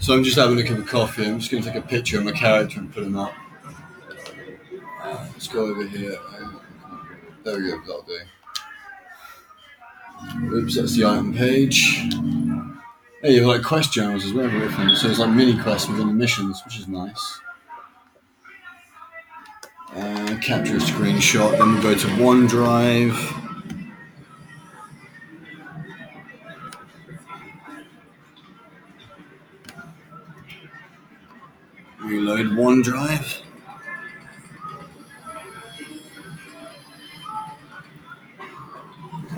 So I'm just having a cup of coffee. I'm just going to take a picture of my character and put him up. Let's go over here. There we go. That'll do. Oops, that's the item page. Hey, you have like quest journals as well, everything. So it's like mini quests within the missions, which is nice. Uh, capture a screenshot, then we go to OneDrive. Reload OneDrive.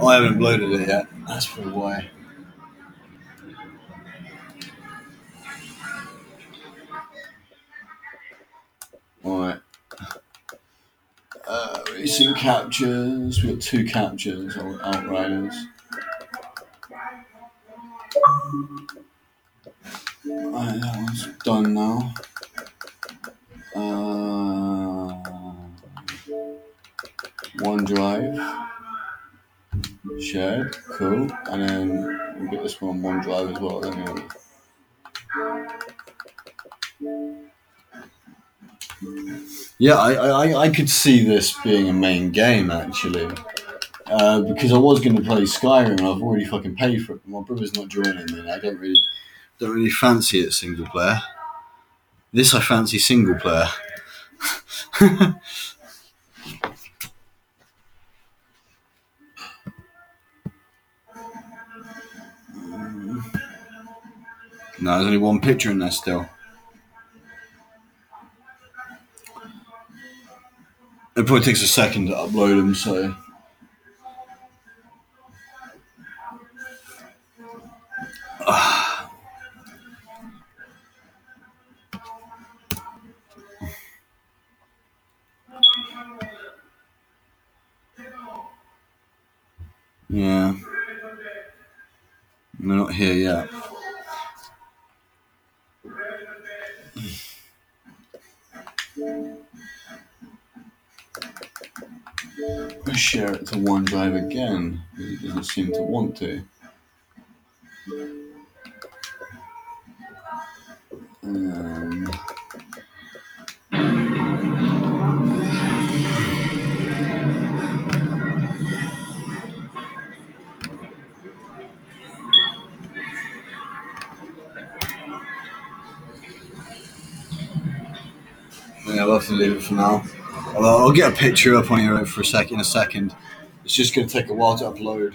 I haven't loaded it yet. That's for why. Alright. Uh, racing captures. We've got two captures, on Outriders. Alright, that one's done now. Uh, OneDrive. Shared, cool. And then we'll get this one on OneDrive as well. Then Yeah, I, I, I could see this being a main game actually. Uh, because I was going to play Skyrim and I've already fucking paid for it. My brother's not joining me. I don't really don't really fancy it single player. This I fancy single player. no, there's only one picture in there still. It probably takes a second to upload them, so. Yeah. They're not here yet. I share it to OneDrive again. He doesn't seem to want to. Um, I'll have to leave it for now. I'll, I'll get a picture up on here for a second. In a second, it's just going to take a while to upload.